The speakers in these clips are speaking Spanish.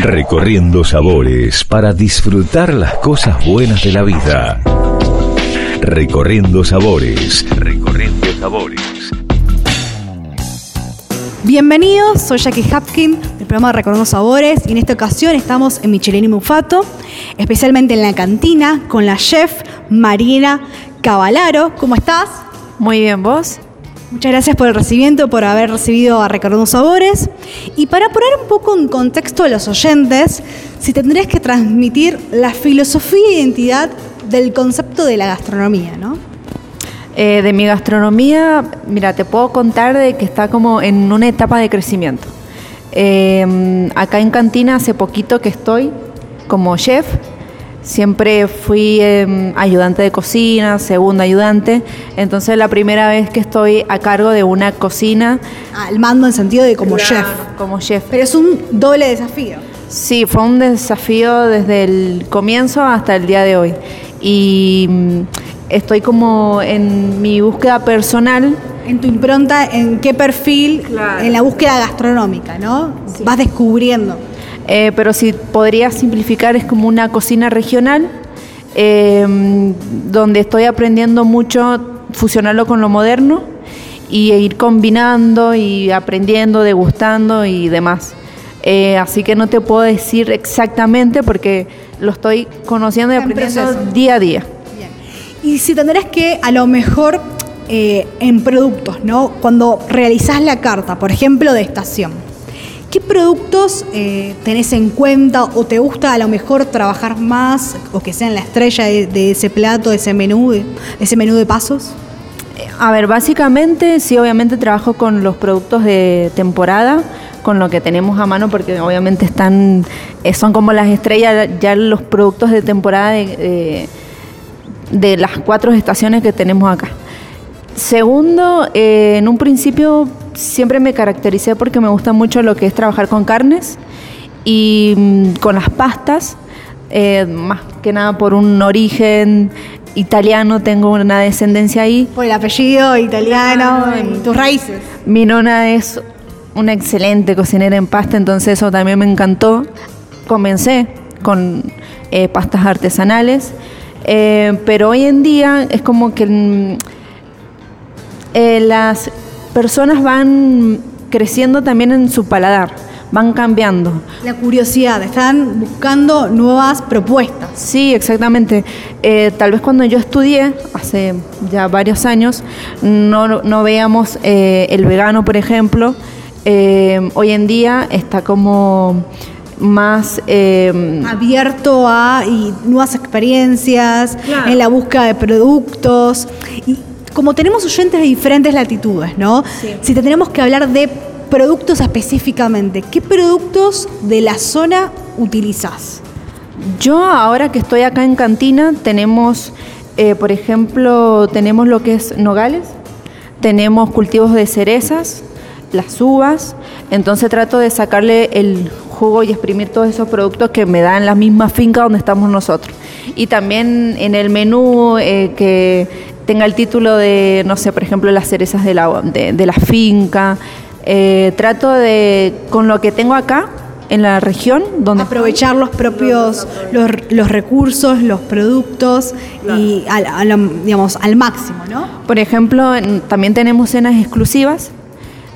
Recorriendo sabores para disfrutar las cosas buenas de la vida. Recorriendo sabores. Recorriendo sabores. Bienvenidos, soy Jackie Hapkin del programa Recorriendo Sabores y en esta ocasión estamos en Michelin y Mufato, especialmente en la cantina con la chef Marina Cavalaro. ¿Cómo estás? Muy bien, ¿vos? Muchas gracias por el recibimiento, por haber recibido a Recorriendo Sabores. Y para poner un poco en contexto a los oyentes, si tendrías que transmitir la filosofía e identidad del concepto de la gastronomía, ¿no? Eh, de mi gastronomía, mira, te puedo contar de que está como en una etapa de crecimiento. Eh, acá en Cantina hace poquito que estoy como chef. Siempre fui eh, ayudante de cocina, segunda ayudante. Entonces la primera vez que estoy a cargo de una cocina. Al mando en sentido de como chef. Como chef. Pero es un doble desafío. Sí, fue un desafío desde el comienzo hasta el día de hoy. Y mm, estoy como en mi búsqueda personal. En tu impronta, ¿en qué perfil? Claro. En la búsqueda gastronómica, ¿no? Vas descubriendo. Eh, pero si podría simplificar, es como una cocina regional, eh, donde estoy aprendiendo mucho fusionarlo con lo moderno y ir combinando y aprendiendo, degustando y demás. Eh, así que no te puedo decir exactamente porque lo estoy conociendo y aprendiendo día a día. Bien. Y si tendrás que, a lo mejor, eh, en productos, ¿no? Cuando realizás la carta, por ejemplo, de estación, ¿qué productos eh, tenés en cuenta o te gusta a lo mejor trabajar más o que sean la estrella de, ese plato, de ese menú, de ese menú de pasos? A ver, básicamente sí, obviamente trabajo con los productos de temporada, con lo que tenemos a mano, porque obviamente están, eh, son como las estrellas, ya los productos de temporada de, de- de las cuatro estaciones que tenemos acá. Segundo, eh, en un principio siempre me caractericé porque me gusta mucho lo que es trabajar con carnes y mm, con las pastas, eh, más que nada por un origen italiano, tengo una descendencia ahí. Por el apellido italiano en- tus raíces. Mi nona es una excelente cocinera en pasta, entonces eso también me encantó. Comencé con eh, pastas artesanales, eh, pero hoy en día es como que mm, eh, las personas van creciendo también en su paladar, van cambiando. La curiosidad, están buscando nuevas propuestas. Sí, exactamente. Eh, tal vez cuando yo estudié, hace ya varios años, no, no veíamos eh, el vegano, por ejemplo. Eh, hoy en día está como más... eh, abierto a y nuevas experiencias, Claro. en la búsqueda de productos. Y como tenemos oyentes de diferentes latitudes, ¿no? Sí. Si te tenemos que hablar de productos específicamente, ¿qué productos de la zona utilizás? Yo ahora que estoy acá en Cantina tenemos, eh, por ejemplo, tenemos lo que es nogales, tenemos cultivos de cerezas, las uvas, entonces trato de sacarle el jugo y exprimir todos esos productos que me dan la misma finca donde estamos nosotros. Y también en el menú eh, que tenga el título de, no sé, por ejemplo, las cerezas de la, de, de la finca. Eh, trato de, con lo que tengo acá, en la región, donde Aprovechar los propios, los, los recursos, los productos y al, al- digamos, al máximo, ¿no? Por ejemplo, también tenemos cenas exclusivas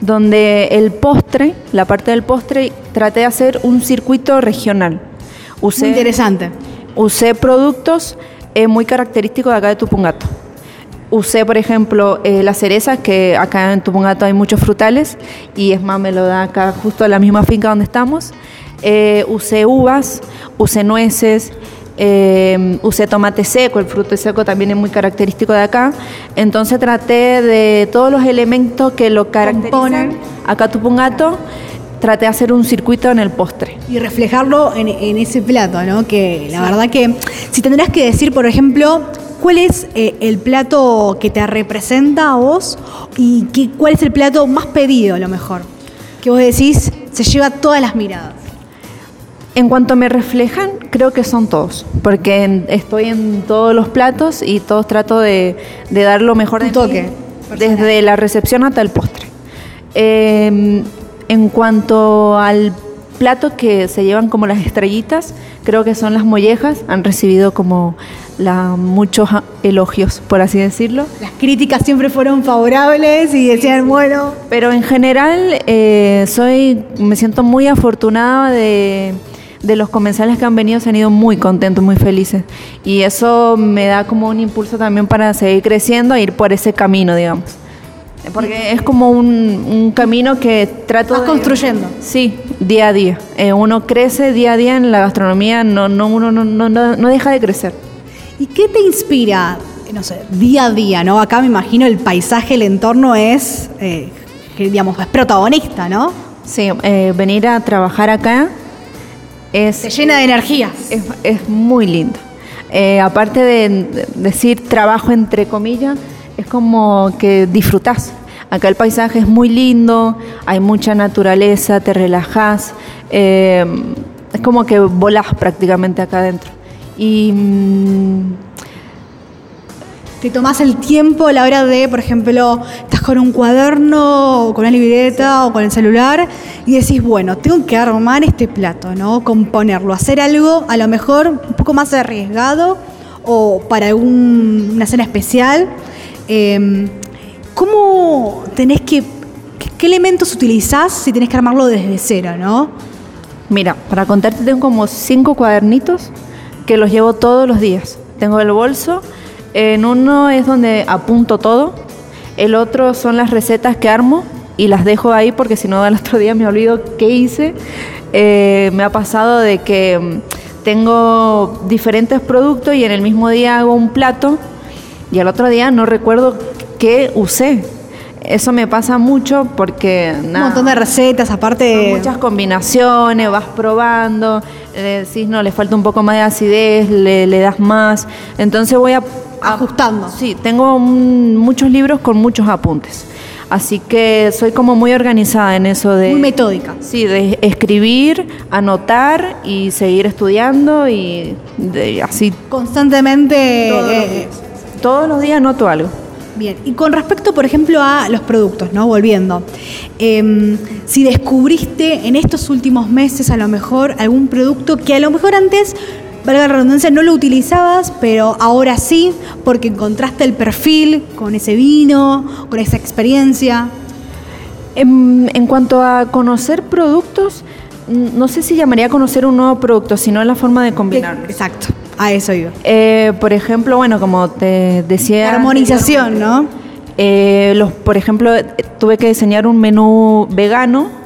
donde el postre, la parte del postre, traté de hacer un circuito regional. Usé, Muy interesante. usé productos eh, muy característicos de acá de Tupungato. Usé, por ejemplo, eh, las cerezas, que acá en Tupungato hay muchos frutales, y es más, me lo da acá justo en la misma finca donde estamos. Eh, usé uvas, usé nueces, eh, usé tomate seco, el fruto seco también es muy característico de acá. Entonces traté de todos los elementos que lo caracterizan Componen. acá Tupungato, traté de hacer un circuito en el postre. y reflejarlo en, en ese plato, ¿no? Que la verdad que si tendrás que decir, por ejemplo, ¿cuál es eh, el plato que te representa a vos y qué- cuál es el plato más pedido a lo mejor? Que vos decís, se lleva todas las miradas. En cuanto me reflejan, creo que son todos, porque en- estoy en todos los platos y todos trato de, de dar lo mejor de toque mí, personal. desde la recepción hasta el postre. Eh, en cuanto al platos que se llevan como las estrellitas, creo que son las mollejas, han recibido como la, muchos elogios, por así decirlo. Las críticas siempre fueron favorables y decían, bueno... Pero en general eh, soy, me siento muy afortunada de, de los comensales que han venido, se han ido muy contentos, muy felices. Y eso me da como un impulso también para seguir creciendo e ir por ese camino, digamos. Porque es como un, un camino que trato Vas de... construyendo. Sí, día a día. Eh, uno crece día a día en la gastronomía, no, no, uno no, no, no, no deja de crecer. ¿Y qué te inspira, no sé, día a día, no? Acá me imagino el paisaje, el entorno es, eh, que, digamos, es protagonista, ¿no? Sí, eh, venir a trabajar acá es... Se llena de energías. Es, es muy lindo. Eh, aparte de decir trabajo entre comillas, es como que disfrutás. Acá el paisaje es muy lindo, hay mucha naturaleza, te relajás, eh, es como que volás prácticamente acá adentro. Y mm, Te tomás el tiempo a la hora de, por ejemplo, estás con un cuaderno o con una libreta o con el celular y decís, bueno, tengo que armar este plato, ¿no? Componerlo, hacer algo a lo mejor un poco más arriesgado o para una cena especial. Eh, ¿Cómo tenés que, qué, elementos utilizás si tenés que armarlo desde cero, no? Mira, para contarte tengo como cinco cuadernitos que los llevo todos los días. Tengo el bolso, en uno es donde apunto todo, el otro son las recetas que armo y las dejo ahí porque si no al otro día me olvido qué hice. Eh, me ha pasado de que mm, tengo diferentes productos y en el mismo día hago un plato y al otro día no recuerdo qué usé. Eso me pasa mucho porque Un nada, montón de recetas, aparte... muchas combinaciones, vas probando, le decís, no, le falta un poco más de acidez, le, le das más. Entonces voy a... a- Ajustando. Sí, tengo un- muchos libros con muchos apuntes. Así que soy como muy organizada en eso de... Muy metódica. Sí, de escribir, anotar y seguir estudiando y de- así Constantemente... todos los eh, días. Todos los días anoto algo. Bien, y con respecto, por ejemplo, a los productos, ¿no? Volviendo. em, si descubriste en estos últimos meses a lo mejor algún producto que a lo mejor antes, valga la redundancia, no lo utilizabas, pero ahora sí, porque encontraste el perfil con ese vino, con esa experiencia. En, en cuanto a conocer productos, no sé si llamaría a conocer un nuevo producto, sino la forma de combinarlos. Exacto, a eso iba. Eh, por ejemplo, bueno, como te decía... La armonización, ¿no? Eh, los, por ejemplo, tuve que diseñar un menú vegano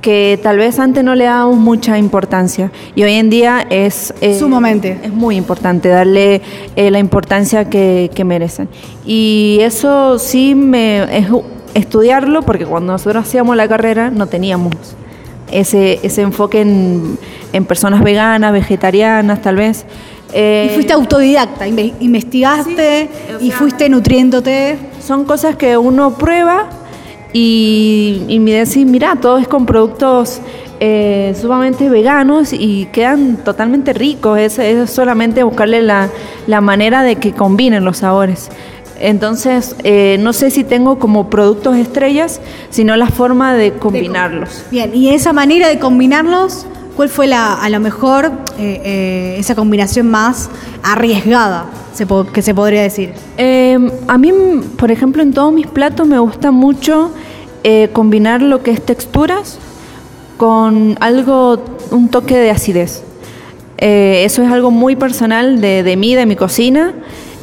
que tal vez antes no le dábamos mucha importancia y hoy en día es eh, Sumamente. es muy importante darle eh, la importancia que, que merecen y eso sí me es estudiarlo porque cuando nosotros hacíamos la carrera no teníamos ese, ese enfoque en, en personas veganas, vegetarianas tal vez. Eh, y fuiste autodidacta, inve- investigaste Sí, o y fuiste nutriéndote. son cosas que uno prueba y, y me decís, mira, todo es con productos eh, sumamente veganos y quedan totalmente ricos. Es, es solamente buscarle la, la manera de que combinen los sabores. Entonces, eh, no sé si tengo como productos estrellas, sino la forma de combinarlos. Bien, y esa manera de combinarlos, ¿cuál fue la, a lo mejor eh, eh, esa combinación más arriesgada se que se podría decir? Eh, a mí, por ejemplo, en todos mis platos me gusta mucho eh, combinar lo que es texturas con algo, un toque de acidez. Eso es algo muy personal de, de mí, de mi cocina.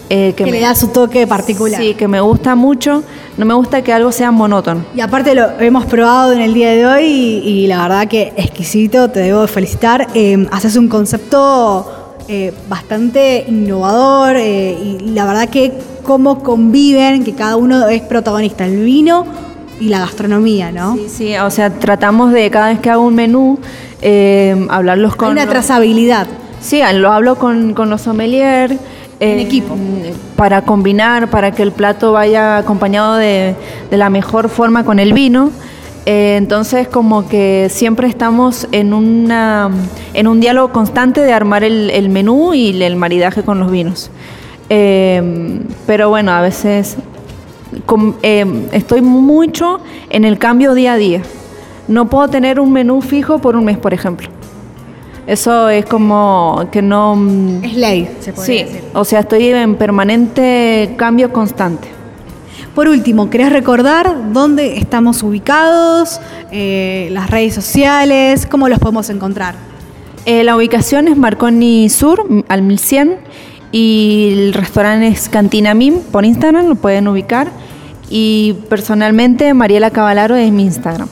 Que, me, le da su toque particular. Sí, que me gusta mucho. No me gusta que algo sea monótono. Y aparte lo hemos probado en el día de hoy y, y la verdad que exquisito, te debo felicitar. Eh, haces un concepto eh, bastante innovador eh, y la verdad que cómo conviven, que cada uno es protagonista, el vino y la gastronomía, ¿no? Sí, sí, o sea, tratamos de cada vez que hago un menú, eh, hablarlos con... Hay una los- trazabilidad. Sí, lo hablo con, con los sommeliers. En equipo. Para combinar, para que el plato vaya acompañado de, de la mejor forma con el vino. Eh, entonces, como que siempre estamos en, una, en un diálogo constante de armar el, el menú y el maridaje con los vinos. Eh, pero bueno, a veces eh, estoy mucho en el cambio día a día. no puedo tener un menú fijo por un mes, por ejemplo. Eso es como que no... mm, Es ley, se puede Sí, decir. o sea, estoy en permanente cambio constante. Por último, ¿querés recordar dónde estamos ubicados? Eh, las redes sociales, ¿cómo los podemos encontrar? Eh, la ubicación es Marconi Sur, al 1100, y el restaurante es Cantina Mim, por Instagram lo pueden ubicar. Y personalmente, Mariela Cavalaro es mi Instagram.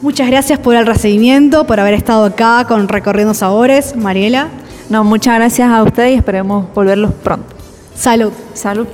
Muchas gracias por el recibimiento, por haber estado acá con Recorriendo Sabores, Mariela. No, muchas gracias a ustedes y esperemos volverlos pronto. Salud. Salud.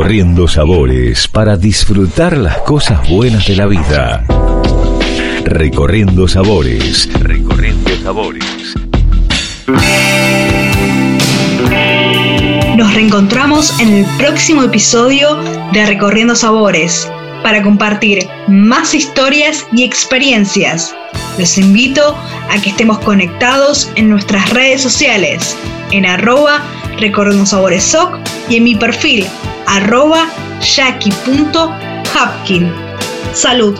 Recorriendo sabores para disfrutar las cosas buenas de la vida. Recorriendo sabores. Recorriendo sabores. Nos reencontramos en el próximo episodio de Recorriendo Sabores para compartir más historias y experiencias. Los invito a que estemos conectados en nuestras redes sociales, en arroba Recorriendo Sabores Soc y en mi perfil arroba jackie.hapkin. Salud.